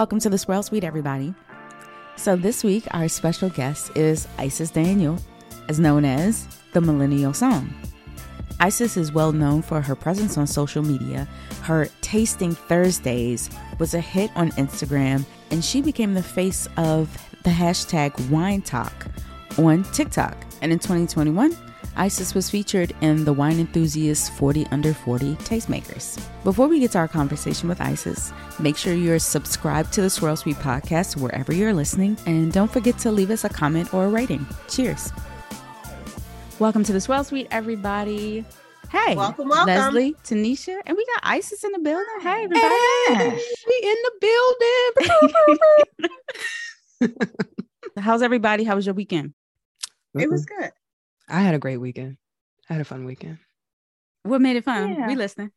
Welcome to the Swirl Suite, everybody. So, this week, our special guest is Isis Daniel, as known as the Millennial Somm. Isis is well known for her presence on social media. Her Tasting Thursdays was a hit on Instagram, and she became the face of the hashtag WineTok on TikTok. And in 2021, Isis was featured in the Wine Enthusiast 40 Under 40 Tastemakers. Before we get to our conversation with Isis, make sure you're subscribed to the Swirl Suite podcast wherever you're listening, and don't forget to leave us a comment or a rating. Cheers. Welcome to the Swirl Suite, everybody. Hey, welcome, welcome. Leslie, Tanisha, and we got Isis in the building. Hey, everybody. Hey, we in the building. How's everybody? How was your weekend? It was good. I had a great weekend. I had a fun weekend. What made it fun? Yeah. We listening.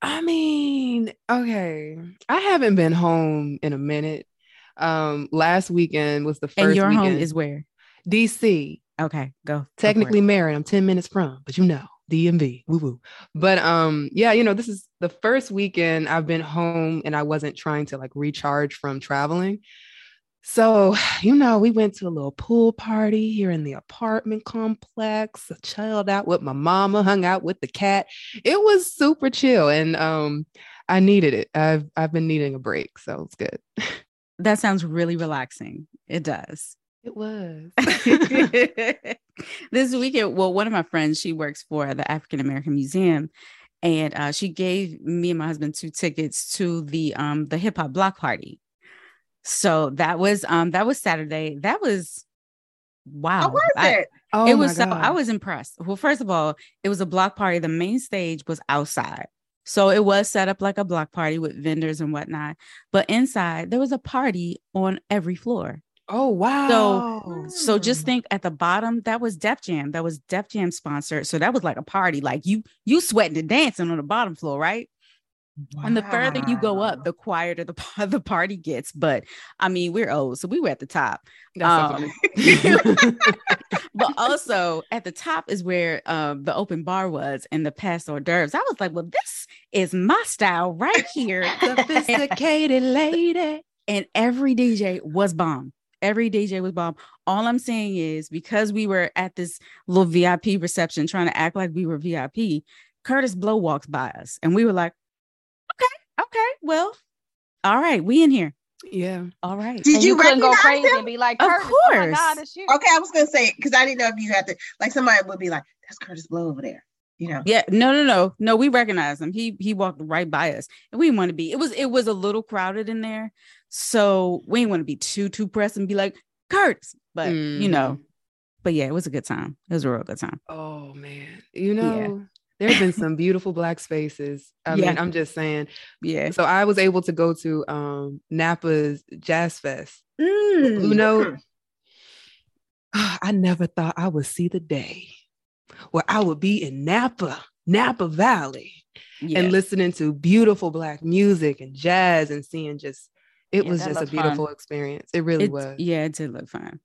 I mean, okay. I haven't been home in a minute. Um, last weekend was the first. And your weekend. home is where? DC. Okay, go. Technically go married. I'm 10 minutes from, but you know, DMV. Woo woo. But um, yeah, you know, this is the first weekend I've been home and I wasn't trying to like recharge from traveling. So, you know, we went to a little pool party here in the apartment complex, chilled out with my mama, hung out with the cat. It was super chill and um I needed it. I've I've been needing a break, so it's good. That sounds really relaxing. It does. It was. this weekend, well, one of my friends, she works for the African American Museum, and uh, she gave me and my husband two tickets to the um the hip hop block party. So that was um that was Saturday. That was wow. How was I, it? Oh it was so I was impressed. Well, first of all, it was a block party. The main stage was outside. So it was set up like a block party with vendors and whatnot. But inside there was a party on every floor. Oh wow. So so just think at the bottom, that was Def Jam. That was Def Jam sponsored. So that was like a party. Like you you sweating and dancing on the bottom floor, right? Wow. And the further you go up, the quieter the the party gets. But I mean, we're old, so we were at the top. Um, but also at the top is where um, the open bar was and the past hors d'oeuvres. I was like, well, this is my style right here. Sophisticated lady. And every DJ was bomb. Every DJ was bomb. All I'm saying is because we were at this little VIP reception trying to act like we were VIP, Kurtis Blow walks by us and we were like, okay, well, all right, we in here. Yeah. All right. Did and you, you couldn't go crazy him? and be like, of course. Oh my God, okay, I was gonna say because I didn't know if you had to like somebody would be like, that's Kurtis Blow over there. You know. Yeah, no, no, no, no. We recognize him. He he walked right by us, and we didn't want to be. It was it was a little crowded in there, so we didn't want to be too too pressed and be like Kurtis. But mm. you know, but yeah, it was a good time. It was a real good time. Oh man, you know, there have been some beautiful black spaces. I yeah. mean, I'm just saying. Yeah. So I was able to go to um Napa's Jazz Fest. Mm. You know, I never thought I would see the day where I would be in Napa, Napa Valley, yeah. and listening to beautiful black music and jazz and seeing just it yeah, was just a beautiful fun. experience. It really it, was. Yeah, it did look fun.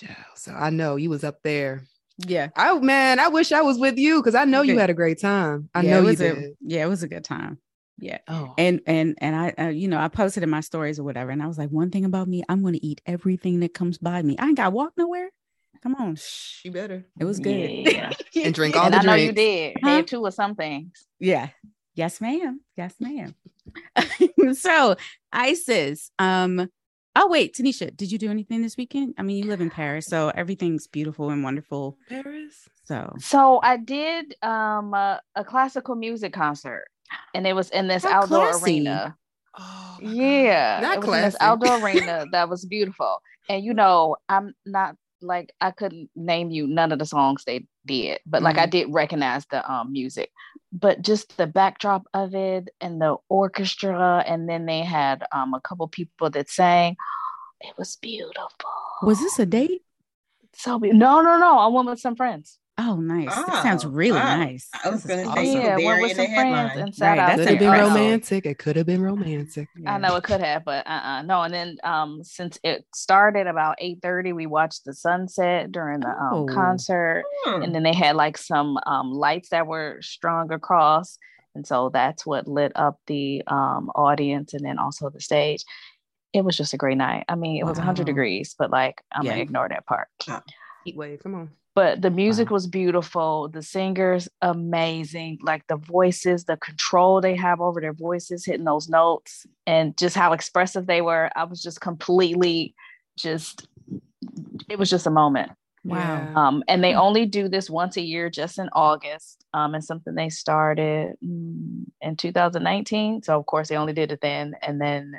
Yeah. So I know you was up there yeah. Oh man, I wish I was with you because I know you had a great time. I yeah, know you did. A, yeah, it was a good time. Yeah. Oh. And and and I uh, you know, I posted in my stories or whatever and I was like one thing about me, I'm going to eat everything that comes by me. I ain't got to walk nowhere. Come on. Shh, you better. It was good. Yeah. and drink all and the I drinks. know you did. Huh? Had two or some things. Yeah. Yes, ma'am. Yes, ma'am. so, Isis, um Oh wait, Tanisha, did you do anything this weekend? I mean, you live in Paris, so everything's beautiful and wonderful. Paris. So, so I did um a, a classical music concert, and it was in this How outdoor classy. arena. Oh, yeah, not it was classy. in this outdoor arena that was beautiful. And you know, I'm not like I couldn't name you none of the songs they did, but like mm-hmm. I did recognize the um music but just the backdrop of it and the orchestra and then they had um, a couple people that sang. It was beautiful. Was this a date? So be- no no no i went with some friends Oh, nice. Oh, that sounds really oh, nice. I was going to say, awesome. yeah, went with some friends and sat right, out Could have been romantic. It could have been romantic. Yeah. I know it could have, but uh-uh. no. And then um, since it started about eight thirty, we watched the sunset during the um, oh. concert, hmm. and then they had like some um, lights that were strung across, and so that's what lit up the um, audience and then also the stage it was just a great night. I mean, it was 100 degrees, but like I'm Yeah. gonna ignore that part. Heat wave. Come on. But the music was beautiful. The singers amazing. Like the voices, the control they have over their voices, hitting those notes, and just how expressive they were. I was just completely, just. It was just a moment. Wow. Um, and they Hmm. only do this once a year, just in August. Um, and something they started mm, in 2019. So of course they only did it then, and then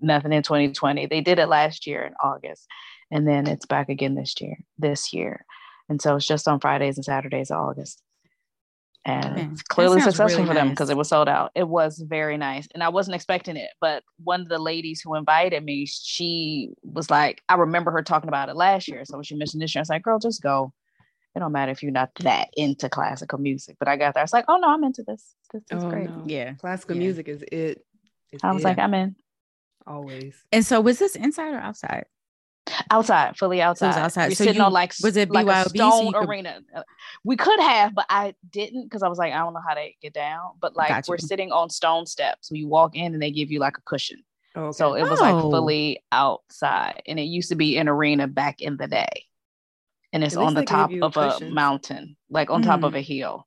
nothing in 2020. They did it last year in August, and then it's back again this year. This year, and so it's just on Fridays and Saturdays of August. And Okay. it's clearly successful really for them nice. because it was sold out. It was very nice, and I wasn't expecting it. But one of the ladies who invited me, she was like, I remember her talking about it last year. So when she mentioned this year, I was like, "Girl, just go. It don't matter if you're not that into classical music." But I got there, I was like, "Oh no, I'm into this. This is Oh, great." no. Yeah. Classical Yeah. music is it. It's I was it. like, "I'm in." always. And so was this inside or outside? Outside, fully outside. outside. We're So sitting you- on like was it like a BYOB so stone you could- arena. We could have, but I didn't because I was like, I don't know how they get down. But like Got we're sitting on stone steps. So you walk in and they give you like a cushion. Oh, okay. So it was like Oh. fully outside, and it used to be an arena back in the day. And it's At on the top of a cushions. mountain, like on top of Mm. a hill.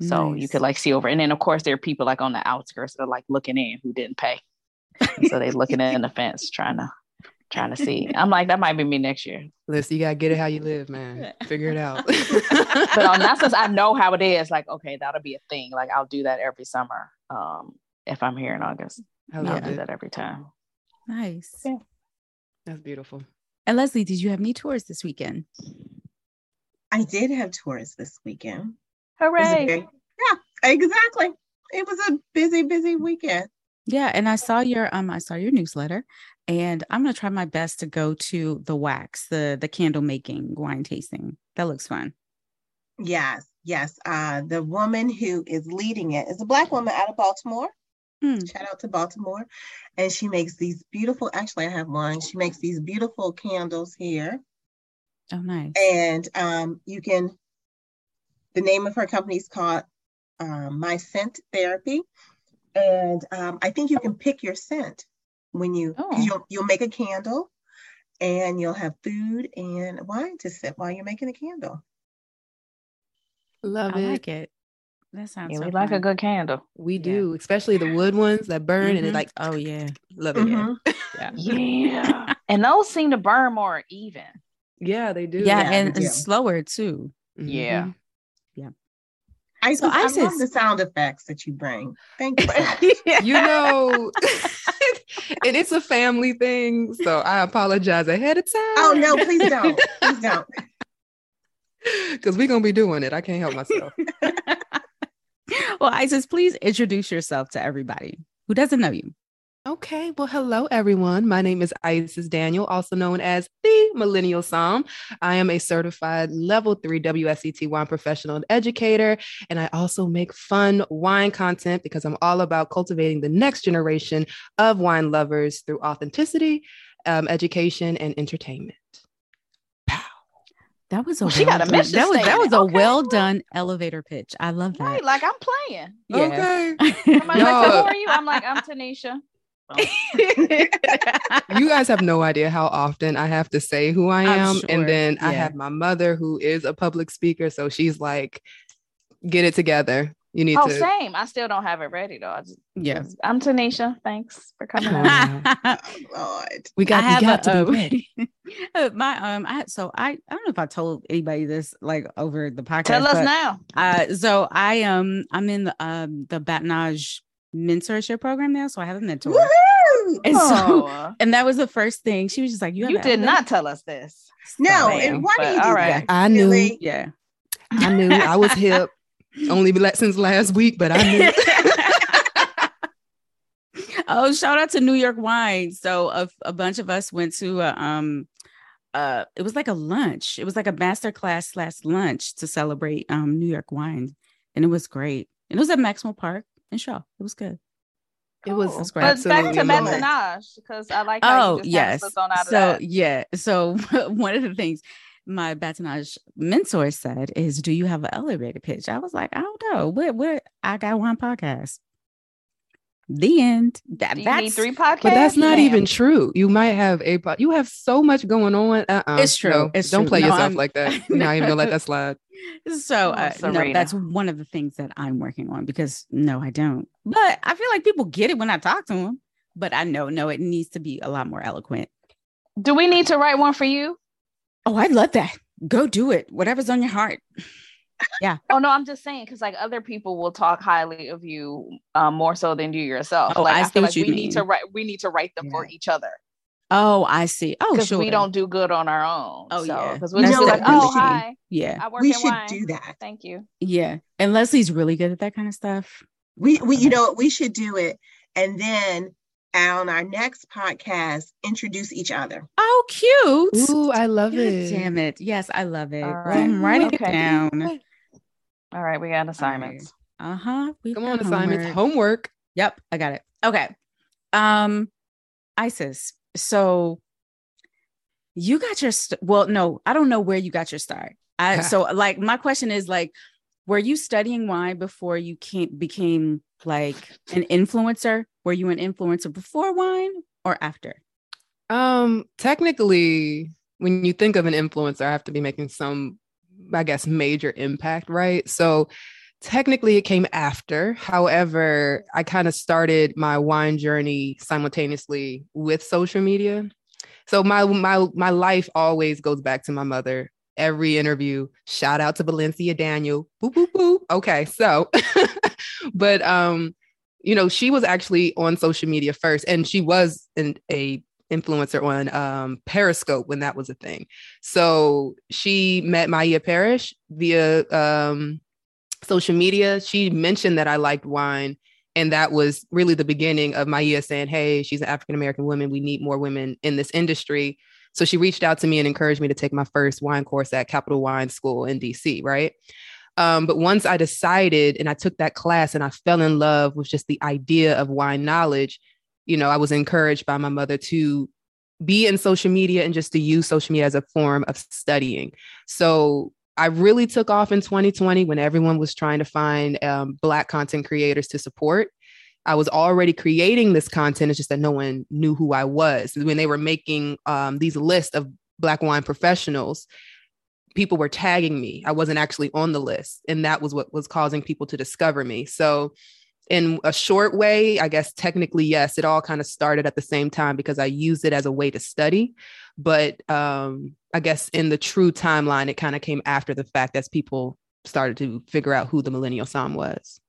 So you could like see over, and then of course there are people like on the outskirts that are like looking in who didn't pay, so they looking in the fence trying to trying to see. I'm like that might be me next year, Listen, you gotta get it how you live, man. Figure it out. but on that sense I know how it is. Like okay, that'll be a thing. Like I'll do that every summer. Um, if I'm here in August, I I'll love do that every time. Nice. Yeah. That's beautiful. And Leslie, did you have any tours this weekend? I did have tours this weekend. It was a Hooray! very- yeah, exactly. It was a busy, busy weekend. Yeah, and I saw your um I saw your newsletter and I'm going to try my best to go to the wax, the the candle making wine tasting. That looks fun. Yes, yes. Uh, the woman who is leading it is a black woman out of Baltimore. Hmm. Shout out to Baltimore. And she makes these beautiful, actually, I have one. She makes these beautiful candles here. Oh nice. And um, you can, the name of her company is called um, My Scent Therapy. And um, I think you can pick your scent when you, 'cause Oh. you'll, you'll make a candle and you'll have food and wine to sip while you're making a candle. Love I it. like it. That sounds Yeah, so we like a good candle. We Yeah. do, especially the wood ones that burn and Mhm. it like oh yeah. love it. Mhm. Yeah. Yeah, and those seem to burn more even. Yeah, they do. Yeah, Yeah, and, and slower too. Yeah. I, So I Isis- love the sound effects that you bring. Thank you. You know, and it's a family thing. So I apologize ahead of time. oh no, please don't. Please don't. Because we're gonna be doing it. I can't help myself. well, Isis, please introduce yourself to everybody who doesn't know you. Okay, well, hello everyone. My name is Isis Daniel, also known as the Millennial Somm. I am a certified level three WSET wine professional and educator, and I also make fun wine content because I'm all about cultivating the next generation of wine lovers through authenticity, um, education, and entertainment. That was a Well, she got a done- mission that was that was statement. a Okay. well done elevator pitch. I love that. Right, like I'm playing. Yeah. Okay. Somebody's like, Y'all- so who are you? I'm like, I'm Tanisha. You guys have no idea how often I have to say who I I'm sure, And then I have my mother who is a public speaker. So she's like, get it together. You need to." Oh, to. same. I still don't have it ready though. I just, yeah. I'm Tanisha. Thanks for coming Oh, on. Oh, Lord. We got, I we got have to be ready. uh, my um I so I I don't know if I told anybody this like over the podcast. Tell us but, now. Uh so I um I'm in the um the Bâtonnage mentorship program now, so I have a mentor. Woohoo! And so Oh, and that was the first thing. She was just like, You, you did not tell us this. No, Ma'am, and why do you do all right. that? I knew. Silly. Yeah. I knew I was hip. Only since last week, but I knew. oh, shout out to New York Wine. So a, a bunch of us went to a um uh it was like a lunch. It was like a master class slash lunch to celebrate um New York wine. And it was great. And it was at Maxwell Park in Shaw. It was good. It was Cool. That's great. But back to absolutely amazing. Because I like how Oh, yes. yes. on of So that. yeah. So one of the things my bâtonnage mentor said is, "Do you have an elevator pitch?" I was like, "I don't know. What? What? I got one podcast." The end. That, Do you that's need three podcasts. But that's not even true. You might have a pod. You have so much going on. Uh-uh. It's true. No, it's don't true. play no, yourself I'm... like that. You're not even gonna let that slide. So, uh, oh, no, that's one of the things that I'm working on because no, I don't. But I feel like people get it when I talk to them. But I know, no, it needs to be a lot more eloquent. Do we need to write one for you? Oh, I'd love that. Go do it. Whatever's on your heart yeah. Oh no, I'm just saying because like other people will talk highly of you um, more so than you yourself. Oh, like I, I feel like we mean. need to write we need to write them yeah. for each other. Oh, I see. Oh, because sure. we don't do good on our own. Oh, so, yeah. Because we just like, oh, hi. Yeah. I work we should wine. do that. Thank you. Yeah. And Leslie's really good at that kind of stuff. We, we, you know, we should do it. And then on our next podcast, introduce each other. Oh, cute. Ooh, I love it. Damn it. Yes, I love it. All right. write okay. it down. All right, we got assignments. Right. Uh huh. Come on, assignments. Homework. Yep, I got it. Okay. Um, Isis. So you got your st- well, no, I don't know where you got your start. I so like my question is like, were you studying wine before you came became like an influencer? Were you an influencer before wine or after? Um, technically, when you think of an influencer, I have to be making some I guess, major impact, right? So technically it came after. However, I kind of started my wine journey simultaneously with social media. So my my my life always goes back to my mother. Every interview, shout out to Valencia Daniel. Boop boop boop. Okay, so, but um, you know, she was actually on social media first, and she was in a influencer on um, Periscope when that was a thing. So she met Maya Parrish via um, social media. She mentioned that I liked wine. And that was really the beginning of Maya saying, Hey, she's an African American woman. We need more women in this industry. So she reached out to me and encouraged me to take my first wine course at Capital Wine School in DC, right? Um, but once I decided and I took that class and I fell in love with just the idea of wine knowledge, you know, I was encouraged by my mother to be in social media and just to use social media as a form of studying. So I really took off in 2020 when everyone was trying to find um, Black content creators to support. I was already creating this content. It's just that no one knew who I was. When they were making um, these lists of Black wine professionals, people were tagging me. I wasn't actually on the list. And that was what was causing people to discover me. So in a short way, I guess technically, yes, it all kind of started at the same time because I used it as a way to study. But um, I guess in the true timeline, it kind of came after the fact as people started to figure out who the millennial somm was.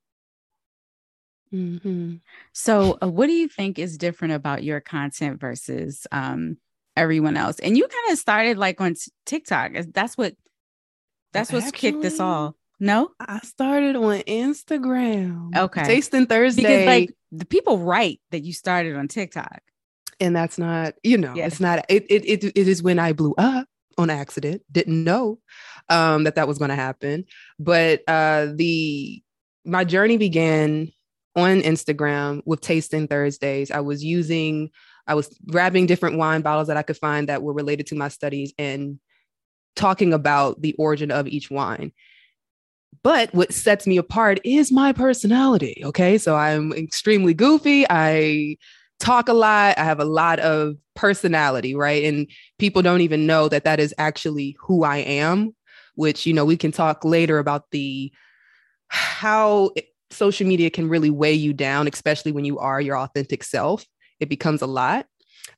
Mm-hmm. So, uh, what do you think is different about your content versus um, everyone else? And you kind of started like on TikTok. That's what that's what's Actually, kicked this all. No, I started on Instagram. Okay, Tasting Thursday. Because like the people write that you started on TikTok, and that's not you know yeah. it's not it, it it it is when I blew up on accident. Didn't know um, that that was going to happen, but uh, the my journey began on Instagram with Tasting Thursdays. I was using I was grabbing different wine bottles that I could find that were related to my studies and talking about the origin of each wine. But what sets me apart is my personality. Okay. So I'm extremely goofy. I talk a lot. I have a lot of personality, right? And people don't even know that that is actually who I am, which, you know, we can talk later about the how social media can really weigh you down, especially when you are your authentic self. It becomes a lot.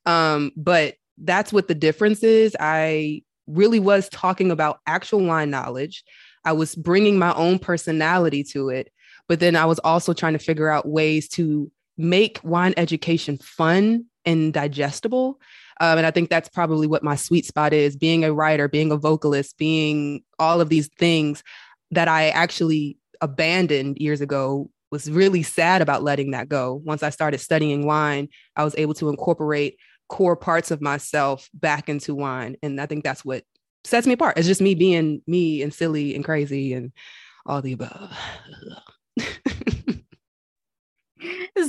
Um, but that's what the difference is. I really was talking about actual wine knowledge. I was bringing my own personality to it, but then I was also trying to figure out ways to make wine education fun and digestible. Um, and I think that's probably what my sweet spot is being a writer, being a vocalist, being all of these things that I actually abandoned years ago. Was really sad about letting that go. Once I started studying wine, I was able to incorporate core parts of myself back into wine. And I think that's what sets me apart. It's just me being me and silly and crazy and all the above.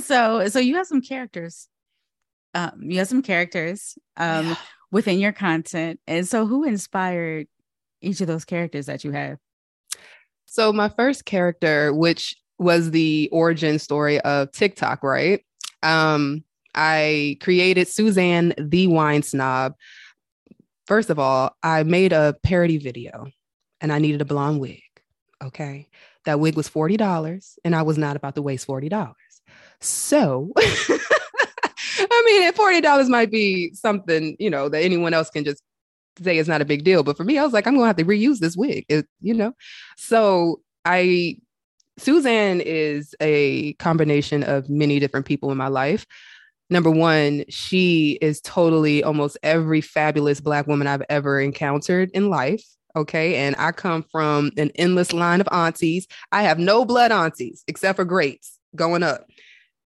so so you have some characters. Um, you have some characters um yeah. within your content. And so who inspired each of those characters that you have? So my first character, which was the origin story of TikTok, right? Um, I created Suzanne the Wine Snob. First of all, I made a parody video and I needed a blonde wig. Okay. That wig was $40 and I was not about to waste $40. So, I mean, $40 might be something, you know, that anyone else can just say it's not a big deal. But for me, I was like, I'm going to have to reuse this wig, it, you know? So I, Suzanne is a combination of many different people in my life. Number one, she is totally almost every fabulous Black woman I've ever encountered in life. Okay. And I come from an endless line of aunties. I have no blood aunties except for greats going up.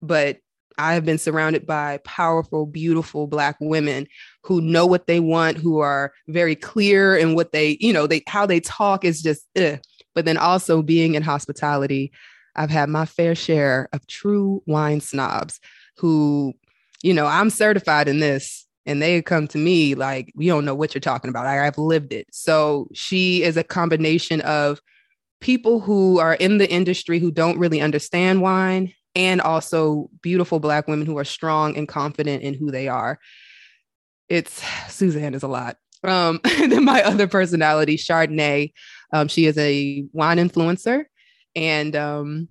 But I have been surrounded by powerful, beautiful Black women who know what they want, who are very clear in what they, you know, they how they talk is just, ugh. but then also being in hospitality, I've had my fair share of true wine snobs who, you know, I'm certified in this and they come to me like, we don't know what you're talking about. I, I've lived it. So she is a combination of people who are in the industry who don't really understand wine and also beautiful black women who are strong and confident in who they are. It's Suzanne is a lot. Um, then my other personality, Chardonnay, um, she is a wine influencer, and um,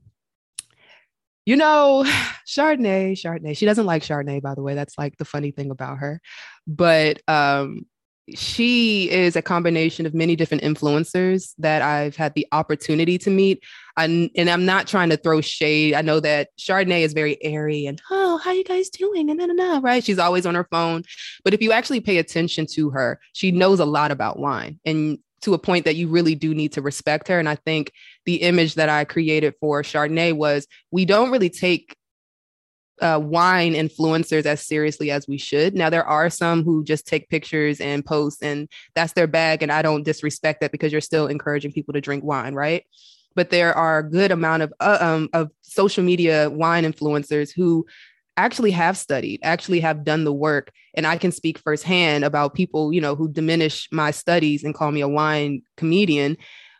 you know, Chardonnay, Chardonnay. She doesn't like Chardonnay, by the way. That's like the funny thing about her. But um, she is a combination of many different influencers that I've had the opportunity to meet. and I'm not trying to throw shade. I know that Chardonnay is very airy and, oh, how you guys doing? And then, right? She's always on her phone. But if you actually pay attention to her, she knows a lot about wine and to a point that you really do need to respect her. And I think the image that I created for Chardonnay was we don't really take uh, wine influencers as seriously as we should. Now, there are some who just take pictures and post, and that's their bag. And I don't disrespect that because you're still encouraging people to drink wine, right? But there are a good amount of uh, um, of social media wine influencers who actually have studied, actually have done the work, and I can speak firsthand about people, you know, who diminish my studies and call me a wine comedian.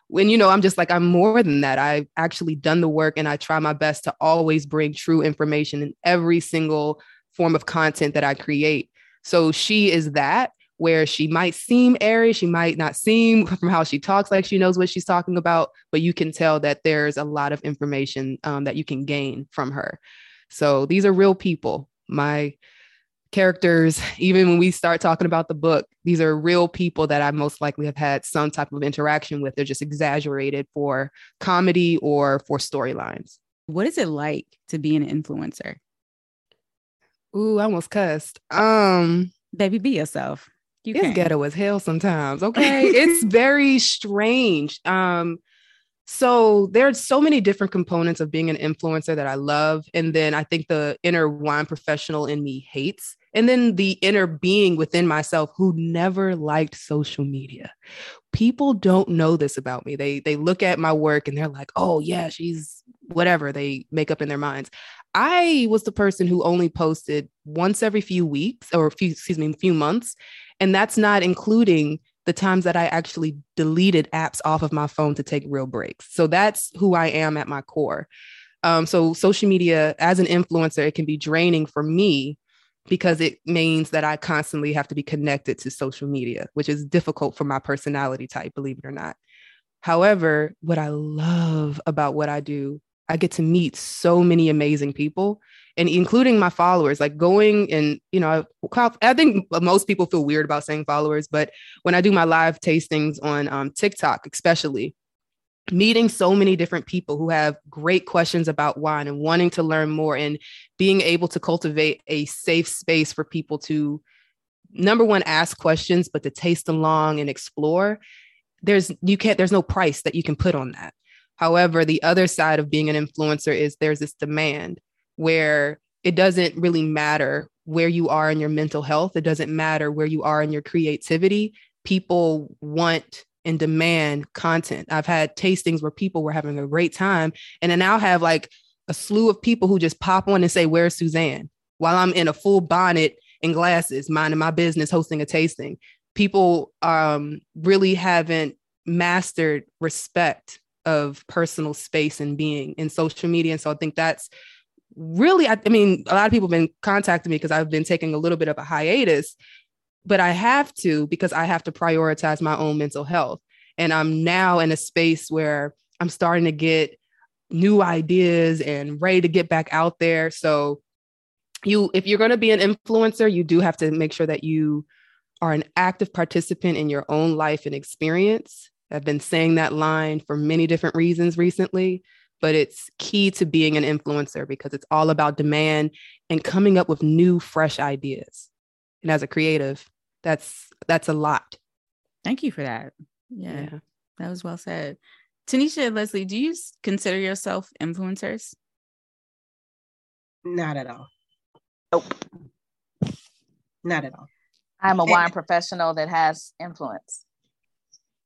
When you know i'm just like i'm more than that. I've actually done the work and i try my best to always bring true information in every single form of content that i create. So she is that where she might seem airy she might not seem from how she talks like she knows what she's talking about but you can tell that there's a lot of information um, that you can gain from her so these are real people my characters, even when we start talking about the book, these are real people that I most likely have had some type of interaction with. They're just exaggerated for comedy or for storylines. What is it like to be an influencer? Ooh, I almost cussed. Um, baby, be yourself. You it's can. ghetto as hell sometimes. Okay, it's very strange. Um, so there's so many different components of being an influencer that I love. And then I think the inner wine professional in me hates. And then the inner being within myself who never liked social media. People don't know this about me. They they look at my work and they're like, oh yeah, she's whatever they make up in their minds. I was the person who only posted once every few weeks or few, excuse me, a few months. And that's not including the times that I actually deleted apps off of my phone to take real breaks. So that's who I am at my core. Um, so social media as an influencer, it can be draining for me because it means that I constantly have to be connected to social media, which is difficult for my personality type, believe it or not. However, what I love about what I do, I get to meet so many amazing people and including my followers, like going and, you know, I think most people feel weird about saying followers, but when I do my live tastings on um, TikTok, especially, meeting so many different people who have great questions about wine and wanting to learn more and being able to cultivate a safe space for people to number one ask questions but to taste along and explore there's you can't there's no price that you can put on that. However the other side of being an influencer is there's this demand where it doesn't really matter where you are in your mental health. It doesn't matter where you are in your creativity. People want and demand content. I've had tastings where people were having a great time. And then I'll have like a slew of people who just pop on and say, Where's Suzanne? While I'm in a full bonnet and glasses, minding my business, hosting a tasting. People um, really haven't mastered respect of personal space and being in social media. And so I think that's really, I, I mean, a lot of people have been contacting me because I've been taking a little bit of a hiatus, but I have to because I have to prioritize my own mental health. And I'm now in a space where I'm starting to get new ideas and ready to get back out there. So you if you're going to be an influencer, you do have to make sure that you are an active participant in your own life and experience. I've been saying that line for many different reasons recently, but it's key to being an influencer because it's all about demand and coming up with new fresh ideas. And as a creative, that's that's a lot. Thank you for that. Yeah. yeah. That was well said. Tanisha Leslie, do you consider yourself influencers? Not at all. Nope. Not at all. I'm a wine professional that has influence.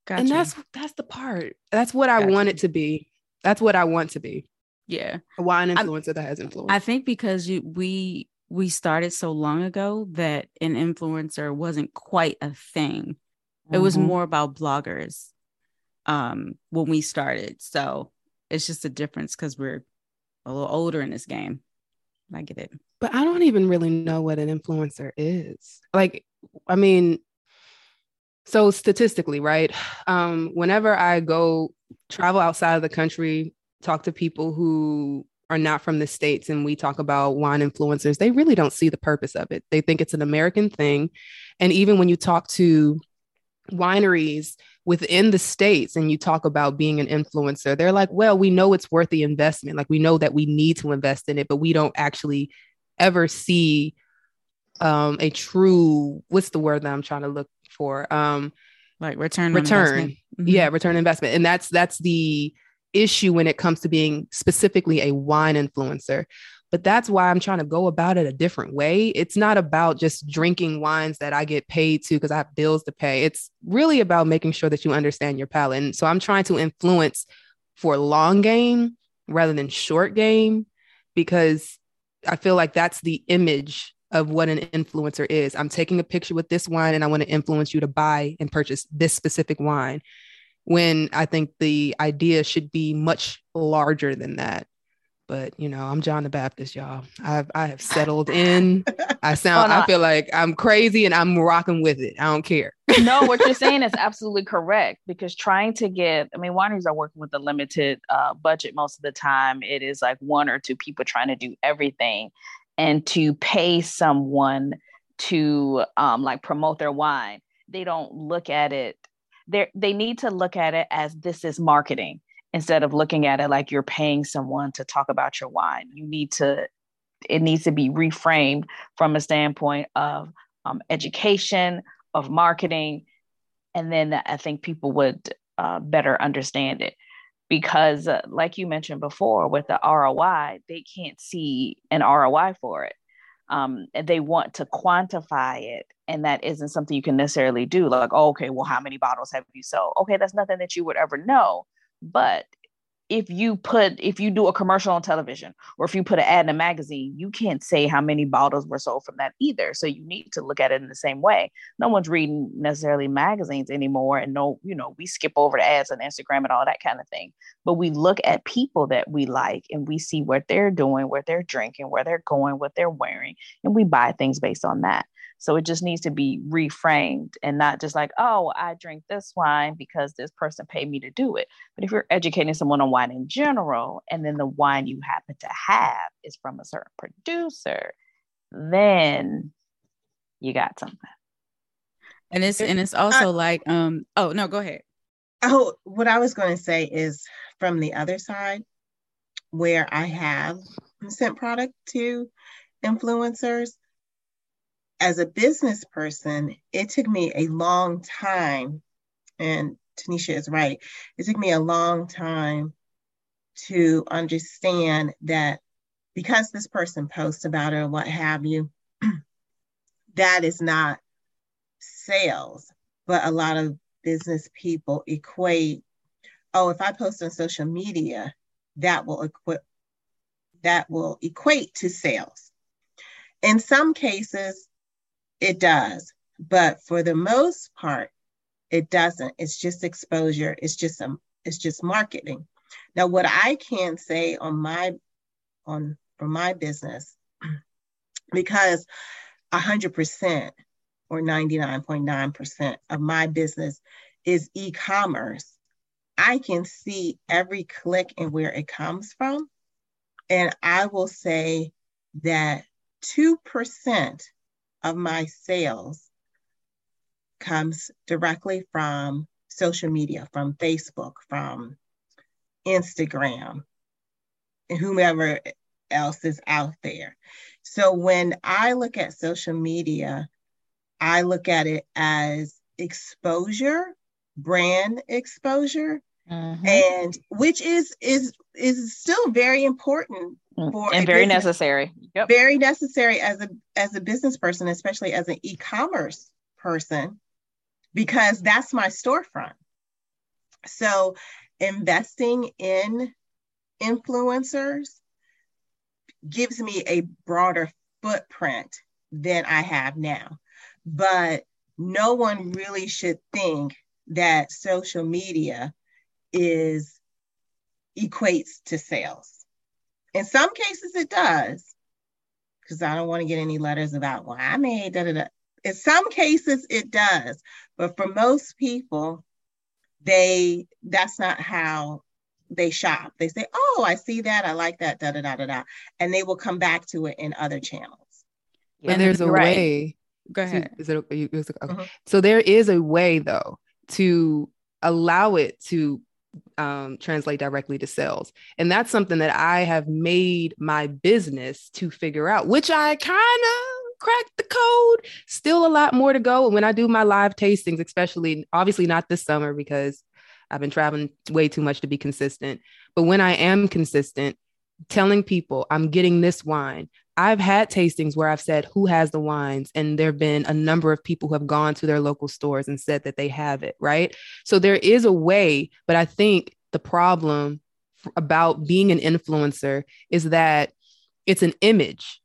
Gotcha. And that's that's the part. That's what I gotcha. want it to be. That's what I want to be. Yeah. A wine influencer I, that has influence. I think because you we we started so long ago that an influencer wasn't quite a thing. Mm-hmm. It was mm-hmm. more about bloggers um when we started. So it's just a difference because we're a little older in this game. I get it. But I don't even really know what an influencer is. Like, I mean, so statistically, right? Um, whenever I go travel outside of the country, talk to people who are not from the States and we talk about wine influencers, they really don't see the purpose of it. They think it's an American thing. And even when you talk to wineries within the states and you talk about being an influencer they're like well we know it's worth the investment like we know that we need to invest in it but we don't actually ever see um a true what's the word that i'm trying to look for um like return return mm-hmm. yeah return investment and that's that's the issue when it comes to being specifically a wine influencer but that's why I'm trying to go about it a different way. It's not about just drinking wines that I get paid to because I have bills to pay. It's really about making sure that you understand your palate. And so I'm trying to influence for long game rather than short game because I feel like that's the image of what an influencer is. I'm taking a picture with this wine and I want to influence you to buy and purchase this specific wine. When I think the idea should be much larger than that but you know, I'm John the Baptist, y'all. I've I have settled in. I sound. I feel like I'm crazy and I'm rocking with it. I don't care. no, what you're saying is absolutely correct because trying to get, I mean, wineries are working with a limited uh, budget most of the time. It is like one or two people trying to do everything, and to pay someone to um, like promote their wine, they don't look at it. They they need to look at it as this is marketing instead of looking at it like you're paying someone to talk about your wine. You need to, it needs to be reframed from a standpoint of um, education, of marketing. And then I think people would uh, better understand it. Because, uh, like you mentioned before, with the ROI, they can't see an ROI for it. Um, they want to quantify it, and that isn't something you can necessarily do. Like, oh, okay, well, how many bottles have you sold? Okay, that's nothing that you would ever know but if you put if you do a commercial on television or if you put an ad in a magazine you can't say how many bottles were sold from that either. So you need to look at it in the same way. No one's reading necessarily magazines anymore and no you know we skip over the ads on instagram and all that kind of thing. But we look at people that we like and we see what they're doing what they're drinking where they're going what they're wearing and we buy things based on that so it just needs to be reframed and not just like, oh, I drink this wine because this person paid me to do it. But if you're educating someone on wine in general, and then the wine you happen to have is from a certain producer, then you got something. And it's and it's also uh, like, um, oh no, go ahead. Oh, what I was going to say is from the other side, where I have sent product to influencers, as a business person, it took me a long time, and Tanisha is right, it took me a long time to understand that because this person posts about or what have you, that is not sales. But a lot of business people equate, oh, if I post on social media, that will equip that will equate to sales. In some cases, it does. But for the most part, it doesn't. It's just exposure. It's just a, it's just marketing. Now, what I can say on my on for my business, because hundred percent or 99.9% of my business is e-commerce, I can see every click and where it comes from. And I will say that 2% of my sales comes directly from social media, from Facebook, from Instagram, and whomever else is out there. So when I look at social media, I look at it as exposure, brand exposure, mm-hmm. and which is is is still very important Mm. for and very business, necessary. Yep. Very necessary as a as a business person, especially as an e-commerce person, because that's my storefront. So investing in influencers gives me a broader footprint than I have now. But no one really should think that social media is equates to sales. In some cases, it does, because I don't want to get any letters about, well, I made da da da. In some cases, it does, but for most people, they that's not how they shop. They say, "Oh, I see that. I like that." Da da da da da, and they will come back to it in other channels. But and there's a right. way. Go ahead. Is it, okay? Mm-hmm. So there is a way though to allow it to um, translate directly to sales. And that's something that I have made my business to figure out, which I kind of cracked the code. Still a lot more to go. And when I do my live tastings, especially obviously not this summer because I've been traveling way too much to be consistent. But when I am consistent, telling people I'm getting this wine. I've had tastings where I've said who has the wines, and there have been a number of people who have gone to their local stores and said that they have it, right? So there is a way, but I think the problem about being an influencer is that it's an image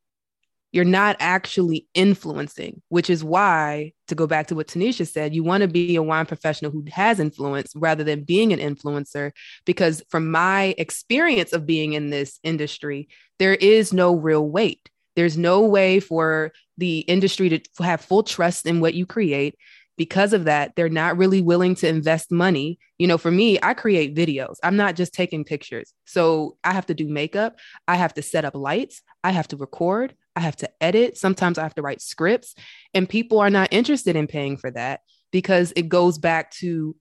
you're not actually influencing, which is why, to go back to what Tanisha said, you want to be a wine professional who has influence rather than being an influencer. Because from my experience of being in this industry, there is no real weight. There's no way for the industry to have full trust in what you create. Because of that, they're not really willing to invest money. You know, for me, I create videos. I'm not just taking pictures. So I have to do makeup. I have to set up lights. I have to record. I have to edit. Sometimes I have to write scripts, and people are not interested in paying for that because it goes back to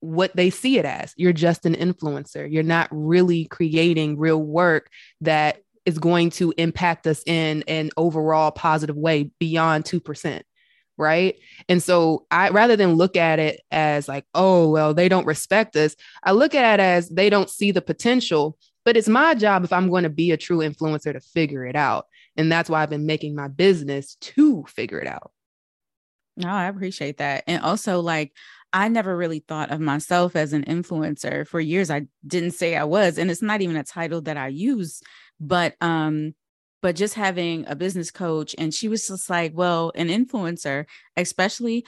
what they see it as. You're just an influencer. You're not really creating real work that is going to impact us in an overall positive way beyond 2%. Right. And so I rather than look at it as like, oh, well, they don't respect us, I look at it as they don't see the potential. But it's my job if I'm going to be a true influencer to figure it out. And that's why I've been making my business to figure it out. No, I appreciate that. And also, like, I never really thought of myself as an influencer. For years, I didn't say I was. And it's not even a title that I use. But, um, but just having a business coach, and she was just like, well, an influencer, especially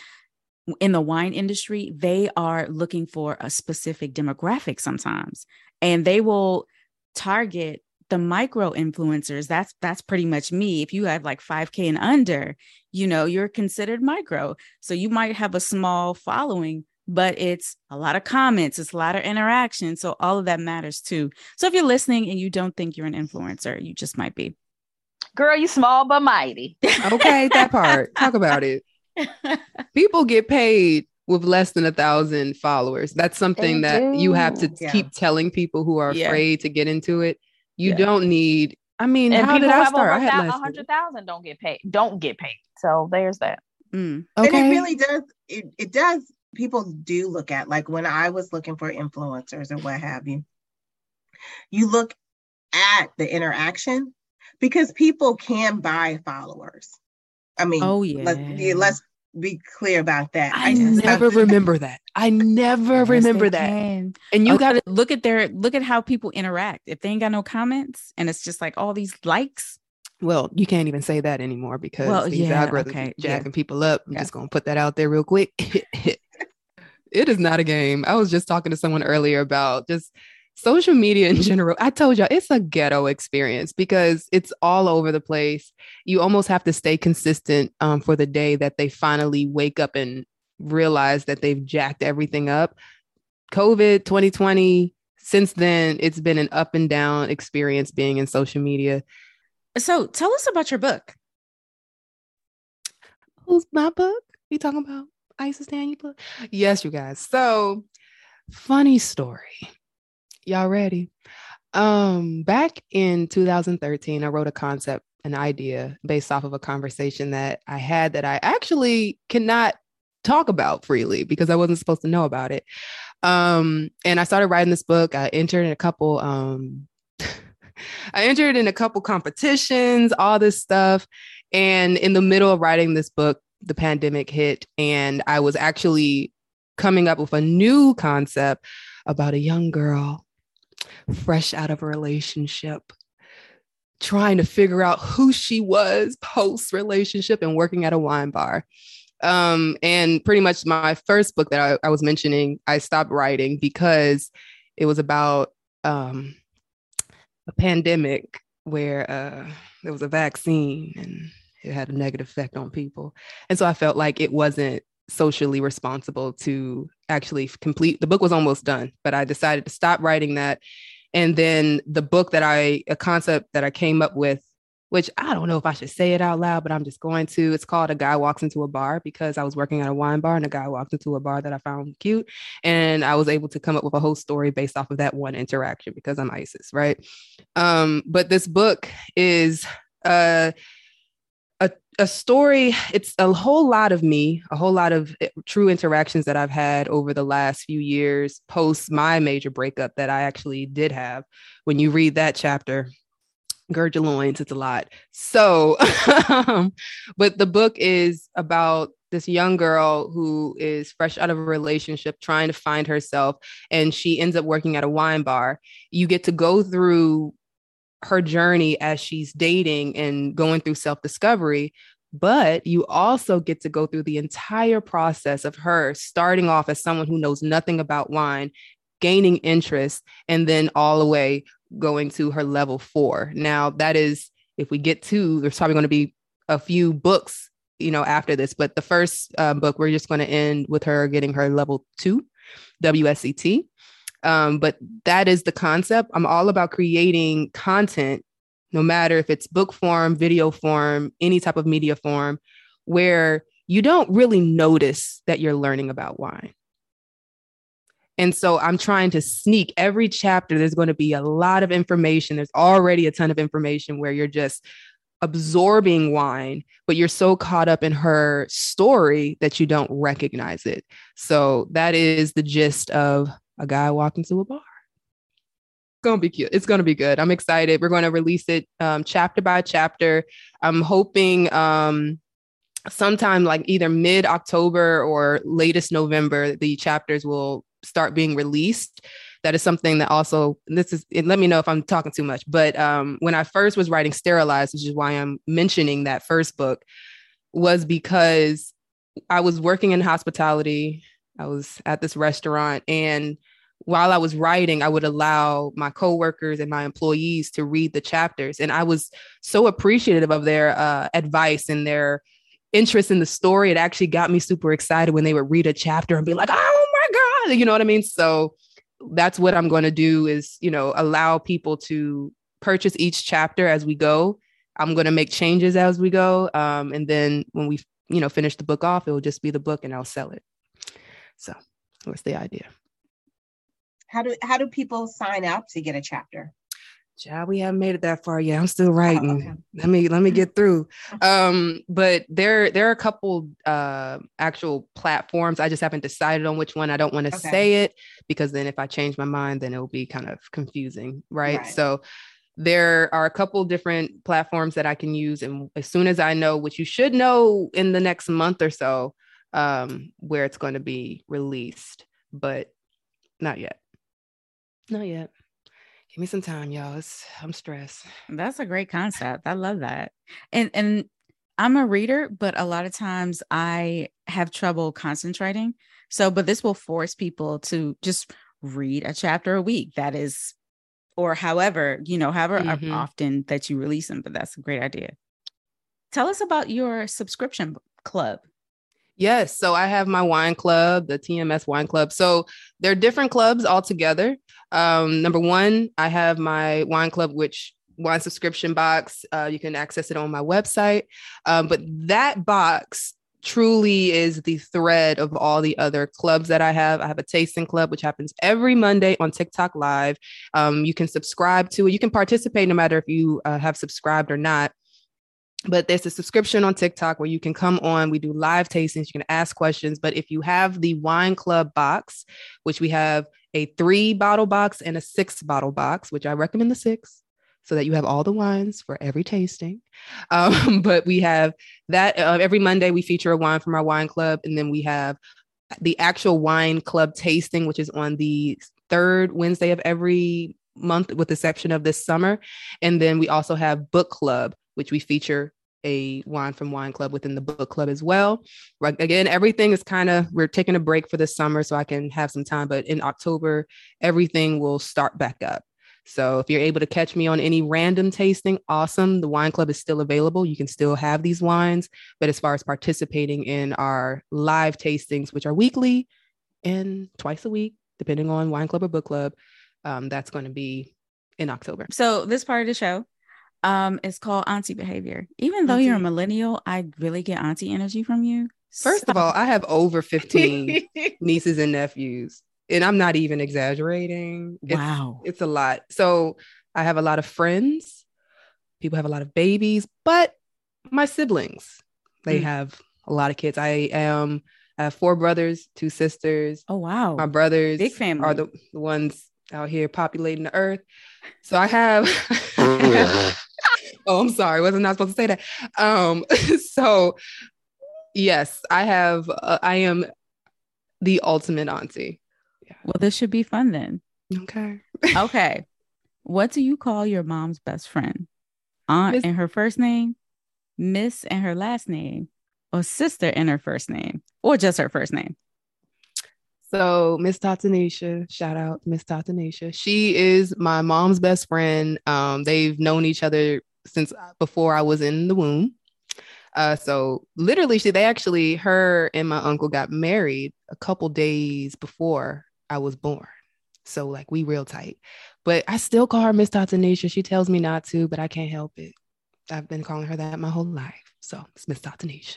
in the wine industry, they are looking for a specific demographic sometimes, and they will target the micro influencers that's that's pretty much me. If you have like 5k and under you know you're considered micro. So you might have a small following but it's a lot of comments it's a lot of interaction so all of that matters too. So if you're listening and you don't think you're an influencer you just might be. Girl you small but mighty. Okay that part. Talk about it. People get paid with less than a thousand followers. That's something they that do. you have to yeah. keep telling people who are yeah. afraid to get into it you yeah. don't need. I mean, and how did I start? I had a hundred thousand don't get paid. Don't get paid. So there's that. Mm. Okay. And it really does. It, it does. People do look at like when I was looking for influencers or what have you. You look at the interaction because people can buy followers. I mean, oh yeah. Let's, let's be clear about that. I, I never remember that. I never yes, remember that. Can. And you okay. got to look at their look at how people interact. If they ain't got no comments and it's just like all these likes. Well, you can't even say that anymore because well, these yeah, algorithms okay. jacking yeah. people up. I'm yeah. just gonna put that out there real quick. it is not a game. I was just talking to someone earlier about just social media in general, I told y'all it's a ghetto experience because it's all over the place. You almost have to stay consistent um, for the day that they finally wake up and realize that they've jacked everything up. COVID 2020, since then, it's been an up and down experience being in social media. So tell us about your book. Who's my book? You talking about Isis Daniel book? Yes, you guys. So funny story. Y'all ready? Um, back in 2013, I wrote a concept, an idea based off of a conversation that I had that I actually cannot talk about freely because I wasn't supposed to know about it. Um, and I started writing this book. I entered in a couple um I entered in a couple competitions, all this stuff. And in the middle of writing this book, the pandemic hit, and I was actually coming up with a new concept about a young girl fresh out of a relationship, trying to figure out who she was post relationship and working at a wine bar. Um, and pretty much my first book that I, I, was mentioning, I stopped writing because it was about um, a pandemic where uh, there was a vaccine and it had a negative effect on people. And so I felt like it wasn't socially responsible to actually complete the book was almost done, but I decided to stop writing that and then the book that I, a concept that I came up with, which I don't know if I should say it out loud, but I'm just going to. It's called A Guy Walks Into a Bar because I was working at a wine bar and a guy walked into a bar that I found cute. And I was able to come up with a whole story based off of that one interaction because I'm Isis, right? Um, but this book is uh a story it's a whole lot of me a whole lot of eh, true interactions that i've had over the last few years post my major breakup that i actually did have. When you read that chapter gird your loins it's a lot. So but the book is about this young girl who is fresh out of a relationship trying to find herself and she ends up working at a wine bar. You get to go through her journey as she's dating and going through self discovery. But you also get to go through the entire process of her starting off as someone who knows nothing about wine, gaining interest, and then all the way going to her level four. Now, that is, if we get to, there's probably going to be a few books, you know, after this, but the first uh, book, we're just going to end with her getting her level two, WSET. Um, but that is the concept. I'm all about creating content, no matter if it's book form, video form, any type of media form, where you don't really notice that you're learning about wine. And so I'm trying to sneak every chapter. There's going to be a lot of information. There's already a ton of information where you're just absorbing wine, but you're so caught up in her story that you don't recognize it. So that is the gist of a guy walked into a bar. It's gonna be cute. It's gonna be good. I'm excited. We're gonna release it um, chapter by chapter. I'm hoping um, sometime like either mid October or latest November, the chapters will start being released. That is something that also this is. let me know if I'm talking too much. But um, when I first was writing Sterilized, which is why I'm mentioning that first book, was because I was working in hospitality. I was at this restaurant and while I was writing, I would allow my coworkers and my employees to read the chapters. And I was so appreciative of their uh, advice and their interest in the story. It actually got me super excited when they would read a chapter and be like, oh my God, you know what I mean? So that's what I'm going to do is, you know, allow people to purchase each chapter as we go. I'm going to make changes as we go. Um, and then when we, you know, finish the book off, it will just be the book and I'll sell it. So what's the idea? How do how do people sign up to get a chapter? Yeah, we haven't made it that far yet. I'm still writing. Oh, okay. Let me let me get through. Um, but there there are a couple uh actual platforms. I just haven't decided on which one. I don't want to okay. say it because then if I change my mind, then it will be kind of confusing, right? right. So there are a couple different platforms that I can use, and as soon as I know, which you should know in the next month or so, um, where it's going to be released, but not yet. Not yet. Give me some time, y'all. It's, I'm stressed. That's a great concept. I love that. And and I'm a reader, but a lot of times I have trouble concentrating. So, but this will force people to just read a chapter a week. That is, or however, you know, however Mhm. often that you release them, but that's a great idea. Tell us about your subscription club. Yes. So I have my wine club, the TMS wine club. So they're different clubs altogether. Um, number one, I have my wine club, which wine subscription box. Uh, you can access it on my website. Um, but that box truly is the thread of all the other clubs that I have. I have a tasting club, which happens every Monday on TikTok Live. Um, you can subscribe to it. You can participate no matter if you uh, have subscribed or not but there's a subscription on TikTok where you can come on. We do live tastings. You can ask questions. But if you have the wine club box, which we have a three bottle box and a six bottle box, which I recommend the six so that you have all the wines for every tasting. Um, but we have that uh, every Monday, we feature a wine from our wine club. And then we have the actual wine club tasting, which is on the third Wednesday of every month, with the exception of this summer. And then we also have book club, which we feature a wine from wine club within the book club as well. Again everything is kind of we're taking a break for the summer so i can have some time but in october everything will start back up. So if you're able to catch me on any random tasting awesome. The wine club is still available. You can still have these wines. But as far as participating in our live tastings which are weekly and twice a week depending on wine club or book club um, that's going to be in october. So this part of the show um it's called auntie behavior. Even though you're a millennial, I really get auntie energy from you. First of all, I have over 15 nieces and nephews, and I'm not even exaggerating. It's, wow. it's a lot. So I have a lot of friends. People have a lot of babies, but my siblings, they Mm. have a lot of kids. I am I have four brothers, two sisters. Oh wow. My brothers Big family. are the, the ones out here populating the earth. So I have Oh, I'm sorry. Wasn't not supposed to say that. Um, so yes, I have uh, I am the ultimate auntie. well, this should be fun then. Okay. Okay. what do you call your mom's best friend? Aunt Miss- and her first name, Miss and her last name, or sister and her first name, or just her first name? So Miss Tatanisha, shout out Miss Tatanisha. She is my mom's best friend. Um, they've known each other since before I was in the womb. Uh, so literally, she they actually her and my uncle got married a couple days before I was born. So like we real tight, but I still call her Miss Tatanisha. She tells me not to, but I can't help it. I've been calling her that my whole life. So it's Miss Tatanisha.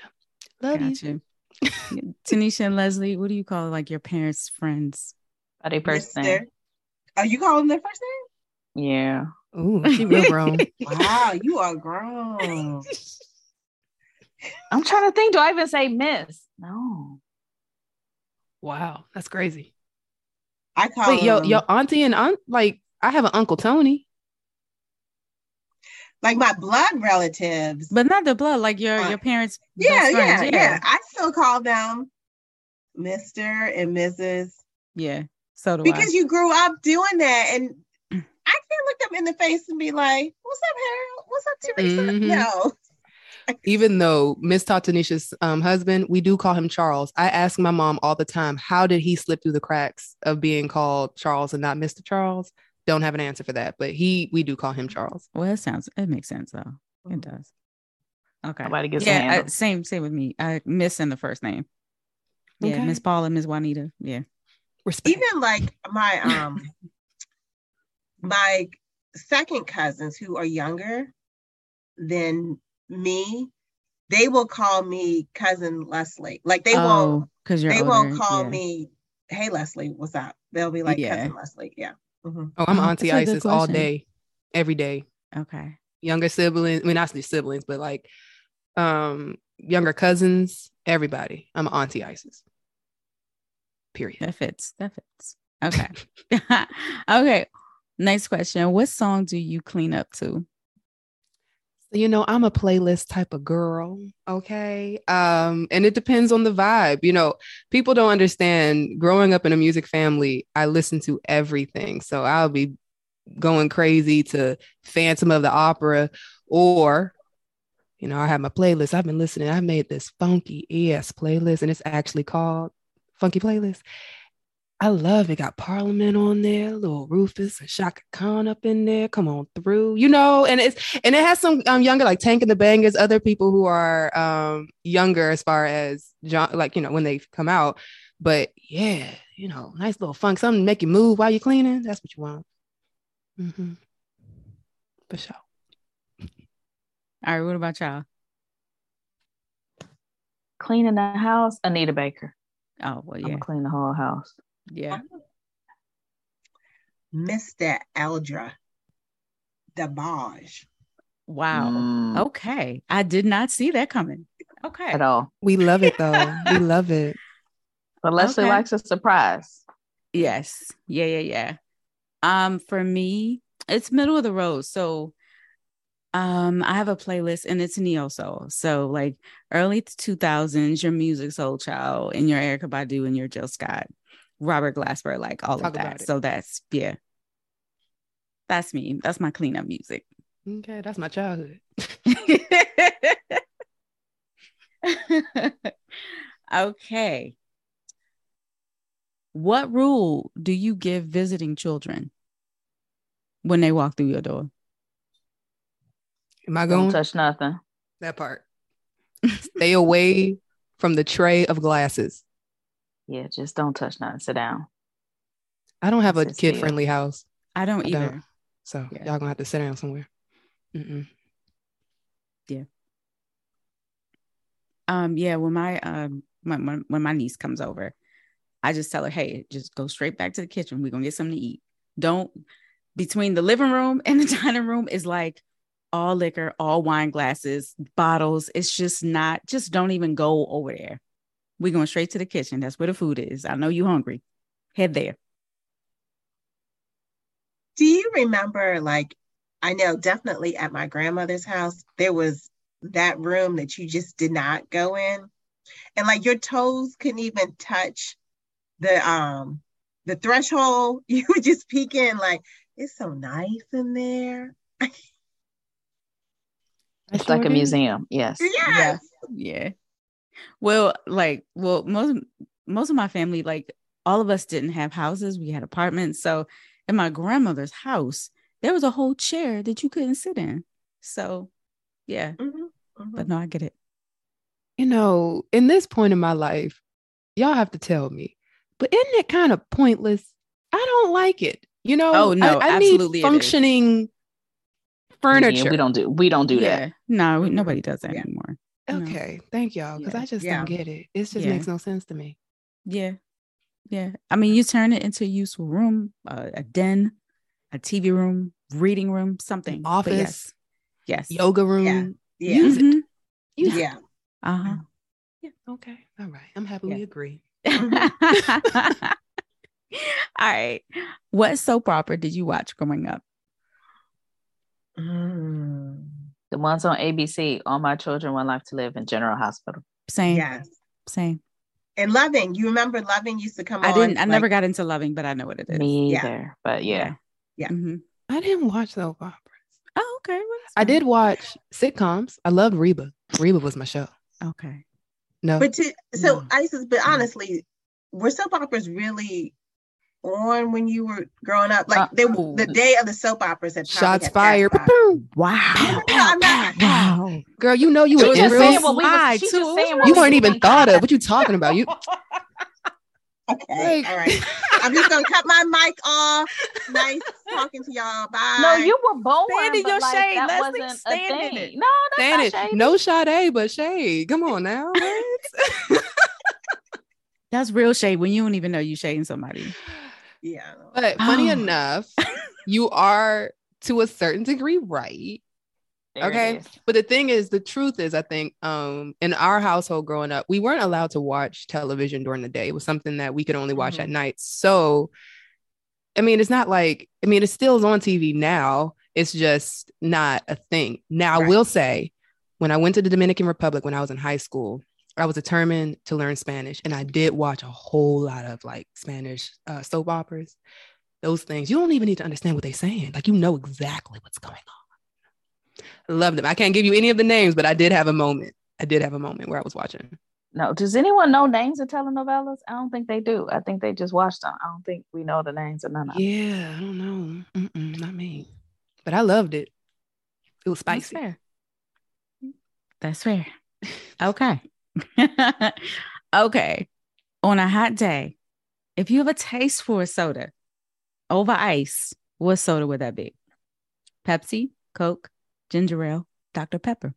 Love you. Got you. Tanisha and Leslie, what do you call like your parents' friends? Are they first Mister. name? Are you calling their first name? Yeah. Ooh, she real grown. Wow, you are grown. I'm trying to think. Do I even say Miss? No. Wow, that's crazy. I call Wait, yo, your auntie and aunt, like I have an uncle Tony. Like my blood relatives. But not the blood, like your Uh, your parents' yeah, best yeah, friends. yeah, I still call them Mister and Mrs. Yeah. So do because I. you grew up doing that, and I can't look them in the face and be like, "What's up, Harold? What's up, Teresa?" Mhm. No, Even though Miss Tatanisha's um, husband, we do call him Charles. I ask my mom all the time, how did he slip through the cracks of being called Charles and not Mr. Charles? Don't have an answer for that, but he, we do call him Charles. well, it sounds it makes sense though. It does. Okay. Nobody gets yeah, I, same same with me. I miss in the first name. Yeah, Okay. Miss Paula, Miss Juanita. Yeah. Respect. even like my um my second cousins who are younger than me, they will call me cousin Leslie. Like they won't because Oh, you're they older. won't call yeah. me, "Hey Leslie, what's up?" They'll be like Yeah. cousin Leslie. Yeah. Mhm. oh, I'm Oh, Auntie that's Isis all day, every day. Okay. Younger siblings, I mean, not the siblings, but like um younger cousins, everybody. I'm Auntie Isis. Period. That fits. That fits. Okay. okay. Next question. What song do you clean up to? You know, I'm a playlist type of girl. Okay. Um, and it depends on the vibe. You know, people don't understand growing up in a music family, I listen to everything. So I'll be going crazy to Phantom of the Opera or you know, I have my playlist. I've been listening. I made this funky ES playlist, and it's actually called Funky Playlist. I love it. Got Parliament on there, little Rufus and Chaka Khan up in there. Come on through, you know. And it's and it has some um, younger like Tank and the Bangas, other people who are um younger as far as John, like you know when they come out. But yeah, you know, nice little funk, something to make you move while you're cleaning. That's what you want. Mm-hmm. For sure. All right, what about y'all? Cleaning the house, Anita Baker. Oh well, yeah. I'm yeah, gonna clean the whole house. Yeah. Mr. El DeBarge. Wow. Mm, Okay, I did not see that coming. Okay. At all. We love it though. we love it. But Leslie Okay. likes a surprise. Yes. Yeah, yeah, yeah. Um, for me, it's middle of the road. So um I have a playlist and it's neo soul. So like early 2000s, your Musiq Soulchild and your Erykah Badu and your Jill Scott, Robert Glasper, like all Talk of that. So that's yeah. That's me. That's my cleanup music. Okay, that's my childhood. okay. What rule do you give visiting children when they walk through your door? Am I Don't going touch nothing. that part? Stay away from the tray of glasses. Yeah, just don't touch nothing. Sit down. I don't have a kid friendly house, I don't I either. don't. so Yeah. y'all gonna have to sit down somewhere. Mm-mm. Um, yeah, when my um when, when when my niece comes over, I just tell her, hey, just go straight back to the kitchen. We're gonna get something to eat. Don't between the living room and the dining room is like all liquor, all wine glasses, bottles. It's just not, just don't even go over there. We're going straight to the kitchen. That's where the food is. I know you hungry. Head there. Do you remember, like, I know definitely at my grandmother's house, there was that room that you just did not go in. And like your toes couldn't even touch the um the threshold. You would just peek in like it's so nice in there. It's like a Sure is. museum. Yes. Yes. Yeah. Well, like, well, most most of my family, like all of us didn't have houses. We had apartments. So in my grandmother's house, there was a whole chair that you couldn't sit in. So yeah. Mhm, mhm. But no, I get it. You know, in this point in my life, y'all have to tell me. But isn't it kind of pointless? I don't like it. You know, Oh, no, I, I absolutely need is. functioning furniture. Yeah, we don't do we don't do yeah. that. No, nobody does that Yeah. anymore. No. Okay, thank y'all. Because Yeah. I just Yeah. don't get it. It just Yeah. makes no sense to me. Yeah. Yeah. I mean, you turn it into a useful room, uh, a den, a TV room, reading room, something. But office, Yes. Yes. Yoga room. Yeah. Use it. Mhm. Use it. Yeah. Uh-huh. Yeah. Okay. All right. I'm happy Yeah. we agree. All right. What soap opera did you watch growing up? Mm. The ones on ABC, All My Children One Life to Live in General Hospital. Same. Yes. Same. And Loving, you remember Loving used to come I on. didn't. I never got into loving, but I know what it is. Me Yeah. either. But yeah. Yeah. Mhm. I didn't watch soap operas. Oh, okay. Well, I did watch sitcoms. I loved Reba. Reba was my show. Okay. No. But to so No. Isis, but honestly, were soap operas really on when you were growing up? Like Uh, they, oh. the day of the soap operas had probably Shots had fired. passed Wow. No, I'm Wow. Girl, you know you She were was in just real. saying what we was- slide, she just too. saying what You we weren't even thought of. What you talking about? You Okay, Like- all right. I'm just gonna cut my mic off. Nice talking to y'all. Bye. No, you were born. Stand in but your like, shade, that Leslie. wasn't Stand a in thing. it. No, that's Stand not it. shady. No Sade, but shade. Come on now. That's real shade when you don't even know you shading somebody. Yeah. but funny Oh. enough, you are to a certain degree right. There Okay. But the thing is, the truth is, I think um, in our household growing up, we weren't allowed to watch television during the day. It was something that we could only watch at night. So, I mean, it's not like, I mean, it still is on TV now. It's just not a thing. Now, I will say, when I went to the Dominican Republic when I was in high school, I was determined to learn Spanish. And I did watch a whole lot of like Spanish uh, soap operas, those things. You don't even need to understand what they're saying. Like, you know exactly what's going on. I loved them. I can't give you any of the names, but I did have a moment. I did have a moment where I was watching. No, does anyone know names of telenovelas? I don't think they do. I think they just watch them. I don't think we know the names of none of them. Yeah, I don't know. Mm-mm, not me. But I loved it. It was That's spicy. fair. That's fair. Okay. okay. On a hot day, if you have a taste for a soda over ice, what soda would that be? Pepsi, Coke, ginger ale, Dr. Pepper.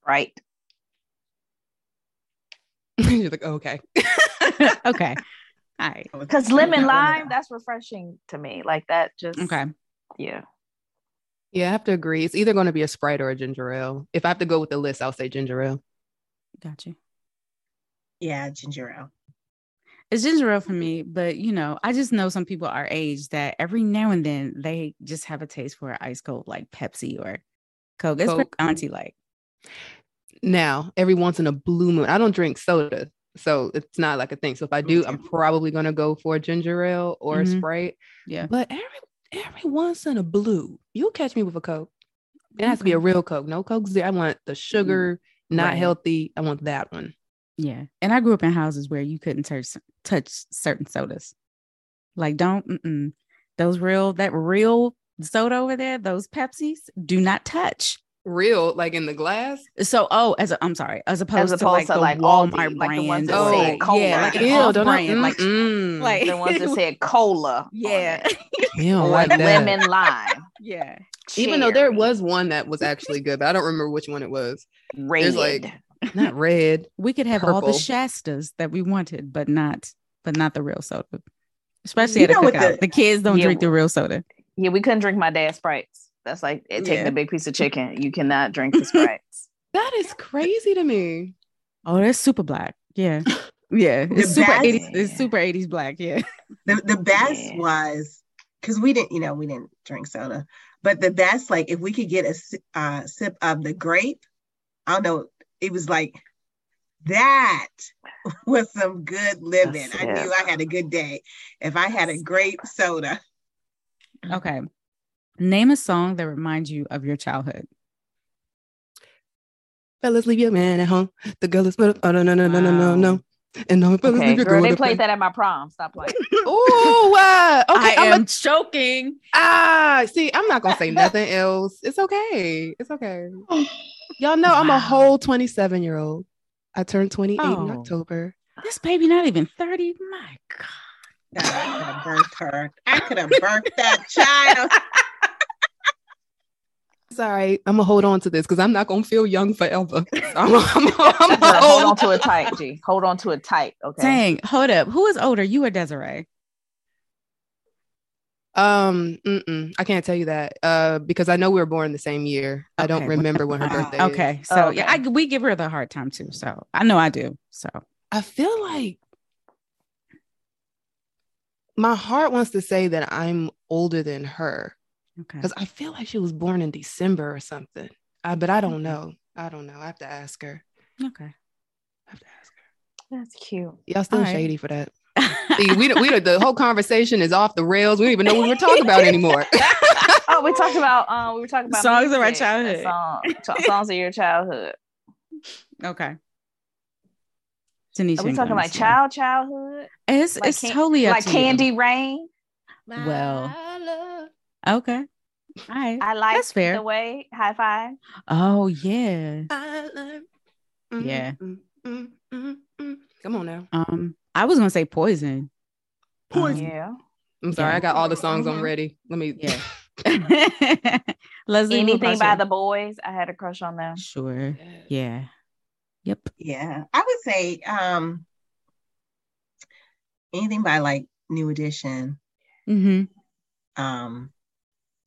Sprite. You're like, okay. okay. All right. Because lemon lime, that's refreshing to me. Like that just Okay. yeah. Yeah, I have to agree. It's either going to be a Sprite or a ginger ale. If I have to go with the list, I'll say ginger ale. Got you. Yeah, ginger ale. It's ginger ale for me, but you know, I just know some people our age that every now and then they just have a taste for ice cold like Pepsi or Coke. It's Coke. auntie like. Now, every once in a blue moon, I don't drink soda, so it's not like a thing. So if I do, I'm probably going to go for a ginger ale or a Mhm. Sprite. Yeah. But every every once in a blue, you'll catch me with a Coke. It has to be a real Coke. No Coke zero. I want the sugar, not Right. healthy. I want that one. Yeah. And I grew up in houses where you couldn't touch touch certain sodas. Like don't mm-mm. those real that real soda over there, those Pepsis, do not touch. Real, like in the glass. So oh, as a, I'm sorry, as opposed, opposed to like to, the like, Walmart Aldi, like the brand. ones that or, say like, cola. yeah, like an Ew, don't I- brand, like mm-mm. like The ones that said cola. yeah, it. You don't like that. lemon lime. yeah. Even though there was one that was actually good, but I don't remember which one it was. red. there's, like, Not red. We could have all the Shastas that we wanted, but not but not the real soda. Especially You at a cookout. the- The, kids don't Yeah. drink the real soda. yeah, we couldn't drink my dad's sprites. That's like it taking Yeah. a big piece of chicken. You cannot drink the sprites. That is crazy to me. Oh, that's super black. Yeah. Yeah. It's super best- 80s. It's super 80s black. Yeah. The the best Yeah. was because we didn't, you know, we didn't drink soda, but the best, like if we could get a uh, sip of the grape, I don't know, it was like that was some good living. I That's knew I had a good day if I had a grape soda. Okay. Name a song that reminds you of your childhood. Fellas, leave your man at home. The girl is oh no no no no no no no. And no Okay, leave girl, they played home. that at my prom. Stop playing. Oh wow. Okay, I I'm am a, choking. ah. See, I'm not gonna say nothing else. It's okay. It's okay. Y'all know I'm a whole 27 year old. I turned 28 in Oh. October. This baby not even 30. My God. God, I could have birthed her. I could have birthed that child. Sorry, I'm gonna hold on to this because I'm not gonna feel young forever. I'm, I'm, I'm, Girl, gonna hold on to it tight, G. Hold on to it tight. Okay. Dang, hold up. Who is older? You or Desiree? Um, mm-mm, I can't tell you that uh, because I know we were born the same year. I don't remember when her birthday. is. Okay. So Oh, yeah, I, we give her the hard time too. So I know I do. So I feel like my heart wants to say that I'm older than her okay. because I feel like she was born in December or something. Uh, but I don't Okay. know. I don't know. I have to ask her. Okay. I have to ask her. That's cute. Y'all still All right. shady for that. See, we we the whole conversation is off the rails. We don't even know what we were talking about anymore. Oh, we talked about um, we were talking about Songs of our childhood. Song, so- songs of your childhood. okay. Tanisha Are we talking gonna like understand. child childhood? It's like it's can- totally up Like to Candy Rain. Well. Love. You. Okay. All right. I like That's fair. the way high five. Oh yeah. I love. Mm, Yeah. mm, mm, mm, mm. Come on now. Um, I was gonna say poison. Poison. Um, yeah. I'm sorry. Yeah. I got all the songs Mhm. on ready. Let me. Yeah. Leslie, what Anything by the boys. I had a crush on them. Sure. Yeah. Yep. Yeah, I would say um anything by like New Edition, Mm-hmm. um,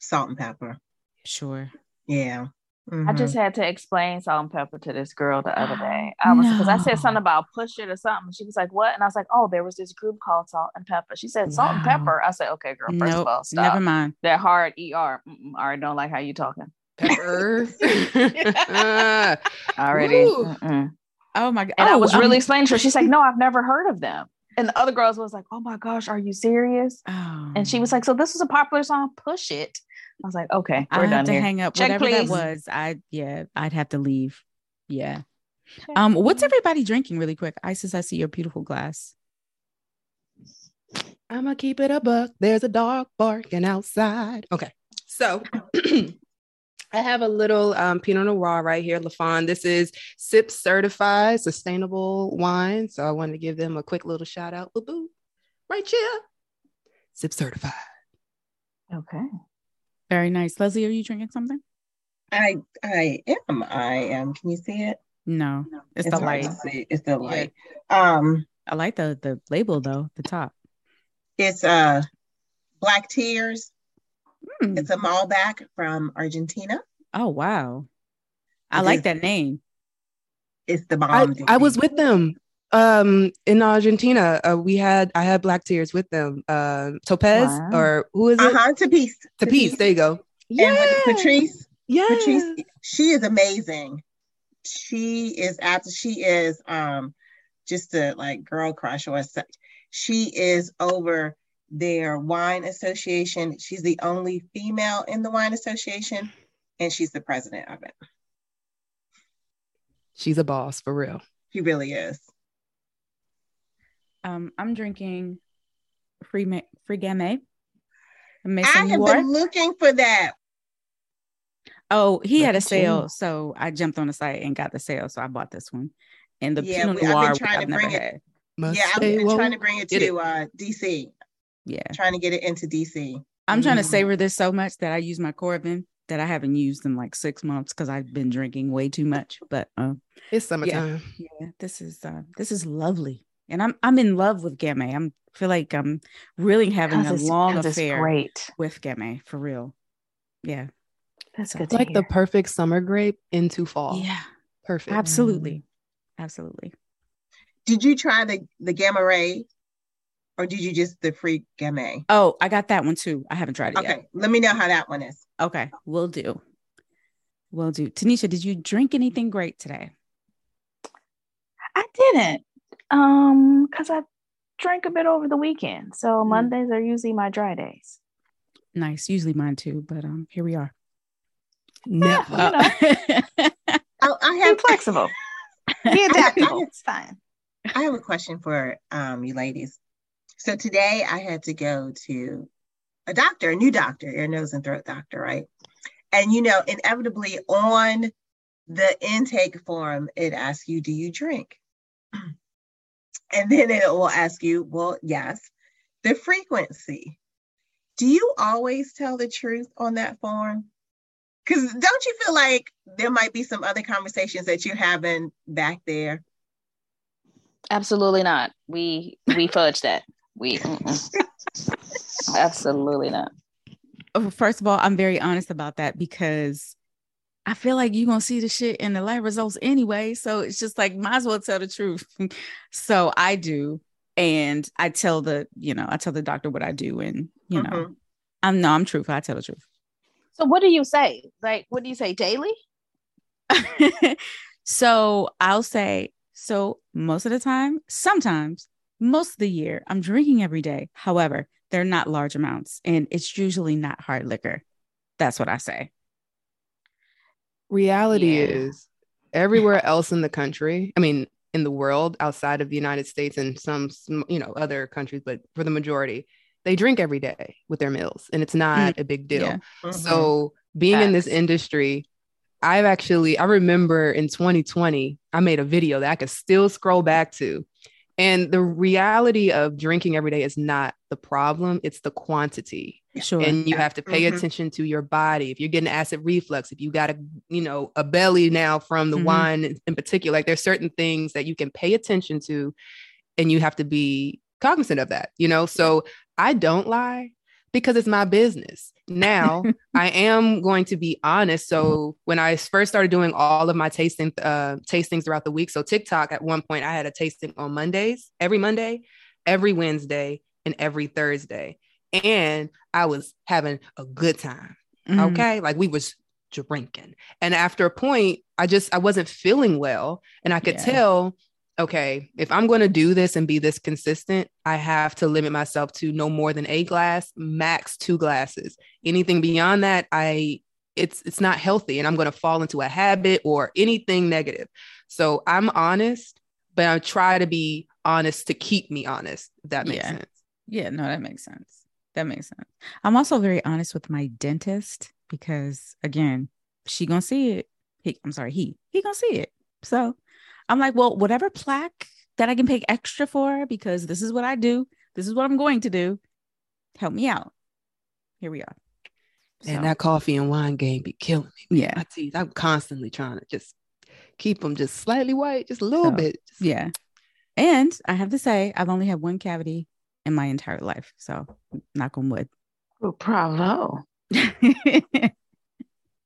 Salt-N-Pepa. Sure. Yeah. I Mhm. just had to explain salt and pepper to this girl the other day. I was because I said something about push it or something. She was like, "What?" And I was like, "Oh, there was this group called Salt-N-Pepa." She said, "Salt and pepper." I said, "Okay, girl. First nope. of all, stop. Never mind. That hard er. Mm-mm, I already don't like how you talking. Pepper. Ah, Already. Oh my god. And I oh, was um, really explaining to her. She's like, "No, I've never heard of them." And the other girls was like, "Oh my gosh, are you serious?" Oh. And she was like, "So this is a popular song. Push it." I was like, "Okay, I we're have done to here." hang up. Check, Whatever please. that was, I yeah, I'd have to leave. Yeah. Um, what's everybody drinking really quick? Isis, I see your beautiful glass. I'm gonna keep it a buck. There's a dog barking outside. Okay, so I have a little um, Pinot Noir right here, Lafon. This is SIP certified sustainable wine. So I wanted to give them a quick little shout out. Boo boo, right here. SIP certified. Okay. Very nice. Leslie, are you drinking something? I I am. I am. Can you see it? No, it's, It's the light. to see. It's the light. Um, I like the the label though, the top. it's uh Black Tears. Hmm. It's a Malbec from Argentina. Oh wow. I It like is- that name. It's the I, bomb. I was with them um in Argentina. Uh, we had I had black tears with them. Uh, Topez Wow. or who is it? Uh huh. To peace. Tapiz. There you go. And Patrice. Yeah. Patrice, she is amazing. She is after she is um just a like girl crush or such. She is over their wine association. She's the only female in the wine association, and she's the president of it. She's a boss for real. She really is. Um, I'm drinking free ma- free gamay. I have Noir. been looking for that. Oh, he had a Look sale, so I jumped on the site and got the sale, so I bought this one. And the Yeah, Pinot we- I've been trying I've to bring it- had. Must yeah, I've stay been trying to bring it Get to uh DC. Yeah, Trying to get it into DC. I'm trying to Mhm. savor this so much that I use my Coravin that I haven't used in like six months because I've been drinking way too much. But um, It's summertime. yeah, this is uh, this is lovely, and I'm I'm in love with Gamay. I'm feel like I'm really having a it's- long 'cause it's affair great. with Gamay for real. Yeah, That's So- good. It's to like the perfect summer grape into fall. yeah, Perfect. absolutely, mm-hmm. absolutely. Did you try the the Gamma Ray, or did you just the free gamay? Oh, I got that one too. I haven't tried it Okay, yet. Okay, let me know how that one is. Okay, we'll do. We'll do. Tanisha, did you drink anything great today? I didn't. Um, because I drank a bit over the weekend. So Mm. Mondays are usually my dry days. Nice. Usually mine too, but um, here we are. Never. You know. I Be have flexible. Be adaptable. It's fine. I have a question for um you ladies. So today I had to go to a doctor, a new doctor, ear, nose, and throat doctor, right? And you know, inevitably on the intake form, it asks you, do you drink? And then it will ask you, well, yes, the frequency. Do you always tell the truth on that form? Because don't you feel like there might be some other conversations that you're having back there? Absolutely not. We we fudge that. We absolutely not. Oh, First of all, I'm very honest about that because I feel like you're gonna see the shit in the lab results anyway. So it's just like might as well tell the truth. so I do. And I tell the, you know, I tell the doctor what I do, and you know, Mhm. I'm no, I'm truthful. I tell the truth. So what do you say? Like what do you say daily? so I'll say, so most of the time, sometimes, most of the year, I'm drinking every day. However, they're not large amounts and it's usually not hard liquor. That's what I say. Reality Yeah. is everywhere else in the country, I mean, in the world outside of the United States and some, you know, other countries, but for the majority, they drink every day with their meals and it's not a big deal. Yeah. Mhm. So being in this industry, I've actually, I remember in 2020, I made a video that I could still scroll back to. And the reality of drinking every day is not the problem, it's the quantity. Sure. And you have to pay Mhm. attention to your body. If you're getting acid reflux, if you got a, you know, a belly now from the Mhm. wine in- in particular, like there's certain things that you can pay attention to and you have to be cognizant of that, you know? So I don't lie because it's my business. Now I am going to be honest. So when I first started doing all of my tasting uh tastings throughout the week, so TikTok at one point I had a tasting on Mondays, every Monday, every Wednesday, and every Thursday. And I was having a good time. Mhm. Okay. Like we was drinking. And after a point, I just I wasn't feeling well. And I could Yeah. tell, okay, if I'm going to do this and be this consistent, I have to limit myself to no more than a glass, max two glasses. Anything beyond that, I it's it's not healthy and I'm going to fall into a habit or anything negative. So I'm honest, but I try to be honest to keep me honest. If that makes Yeah. sense. Yeah, no, that makes sense. That makes sense. I'm also very honest with my dentist because again, she gonna see it. He, I'm sorry, he he gonna see it. So I'm like, well, whatever plaque that I can pay extra for because this is what I do. This is what I'm going to do. Help me out. Here we are. And So, that coffee and wine game be killing me. yeah, My teeth. I'm constantly trying to just keep them just slightly white, just a little So, bit. Just- yeah. And I have to say, I've only had one cavity in my entire life. So knock on wood. Oh, bravo.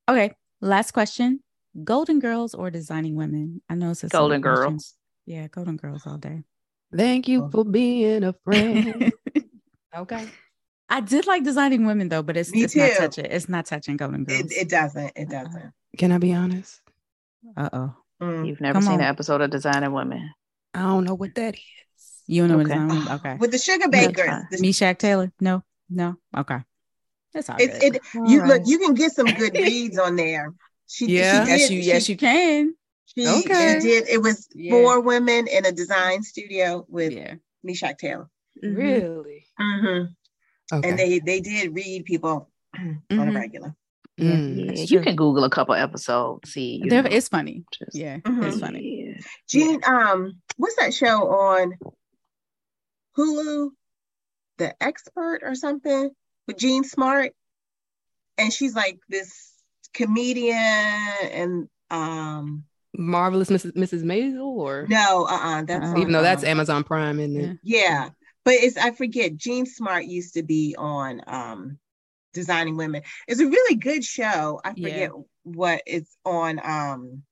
okay, last question. Golden girls or designing women? I know it's a silly Golden question. girls. Yeah, golden girls all day. Thank you for being a friend. okay. I did like designing women though, but it's, Me it's not too. touching. It's not touching golden girls. It, it doesn't. It doesn't. Can I be honest? uh oh. Mm. You've never Come seen on. an episode of Designing Women. I don't know what that is. You don't know what Okay. designing women? Okay. With the sugar That's bakers, fine. the- Meshach Taylor? No, no. Okay. That's all it, good. it, you All look. You can get some good reads on there. She, Yeah. she yes, did, you she, yes, you can. She, Okay. she did. It was Yeah. four women in a design studio with Yeah. Meshach Taylor. Mhm. Really? hmm Okay. And they they did read people on a Mhm. regular. Mm. Yeah, you can Google a couple episodes. See, There, it's funny. just- Yeah, Mhm. it's funny. Yeah. Jean, um, what's that show on Hulu? The Expert or something with Jean Smart, and she's like this comedian, and um, Marvelous Mrs. Mrs. Maisel, or no, uh, uh that's Uh-uh. even though that's um, Amazon Prime, isn't it? Yeah, but it's I forget. Jean Smart used to be on um Designing Women. It's a really good show. I Yeah. forget what it's on. Um,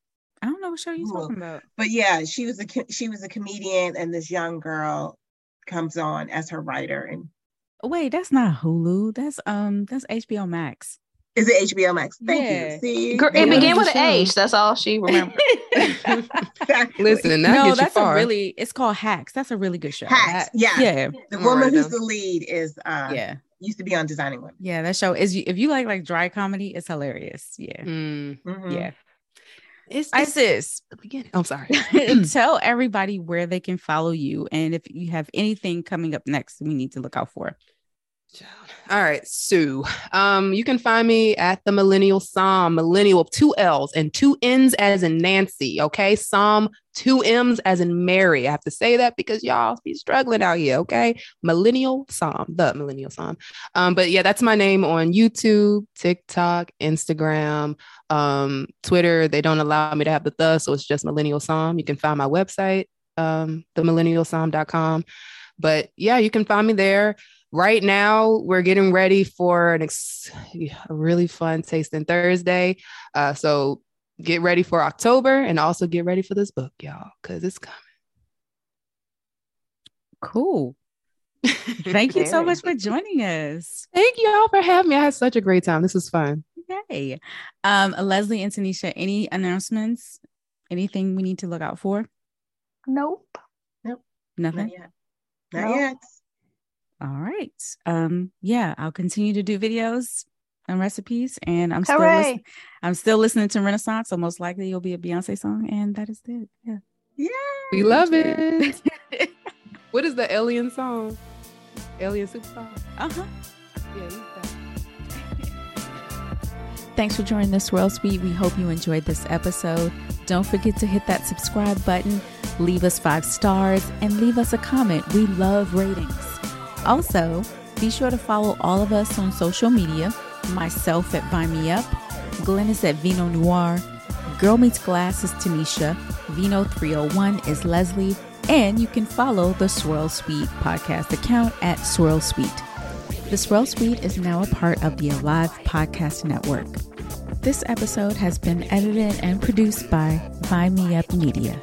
I don't know what show you're Cool. talking about. but yeah, she was a she was a comedian, and this young girl comes on as her writer. And wait, that's not Hulu. That's um, that's HBO Max. is it HBO Max? Thank Yeah. you. See, Girl, it began with the an? H. That's all she remembered. Exactly. Listen, that no, gets you that's far. a really. It's called Hacks. That's a really good show. Hacks. Yeah. Yeah, The I'm woman who's down. the lead is uh yeah, used to be on Designing Women. yeah. That show is. If you like like dry comedy, it's hilarious. Yeah, Mm. Mhm. yeah. It's, it's Isis, the beginning. I'm sorry. tell everybody where they can follow you, and if you have anything coming up next, we need to look out for. All right, Sue. Um, you can find me at the Millennial Somm, Millennial two L's and two N's as in Nancy. Okay, Somm two M's as in Mary. I have to say that because y'all be struggling out here. Okay, Millennial Somm, the Millennial Somm. Um, but yeah, that's my name on YouTube, TikTok, Instagram, um, Twitter. They don't allow me to have the the, so it's just Millennial Somm. You can find my website, um, themillennialsomm.com. But yeah, you can find me there right now we're getting ready for an ex- a really fun tasting thursday uh, so get ready for october and also get ready for this book y'all because it's coming Cool. Thank you so much for joining us. thank y'all for having me i had such a great time this was fun Yay. Um, Leslie and Tanisha, any announcements? Anything we need to look out for? Nope. Nope. Nothing. Not yet. Not No. yet. All right. Um, yeah, I'll continue to do videos and recipes, and I'm still Hooray. listening. I'm still listening to Renaissance, so most likely you'll be a Beyonce song, and that is it. Yeah. Yeah. we love it what is the alien song alien superstar uh-huh. yeah. Thanks for joining the Swirl Suite. We hope you enjoyed this episode. Don't forget to hit that subscribe button, leave us five stars, and leave us a comment. We love ratings. Also, be sure to follow all of us on social media. Myself at Vine Me Up, Glenn is at Vino Noire, Girl Meets Glass is Tanisha, Vino 301 is Leslie, and you can follow the Swirl Suite podcast account at Swirl Suite. The Swirl Suite is now a part of the Alive Podcast Network. This episode has been edited and produced by Vine Me Up Media.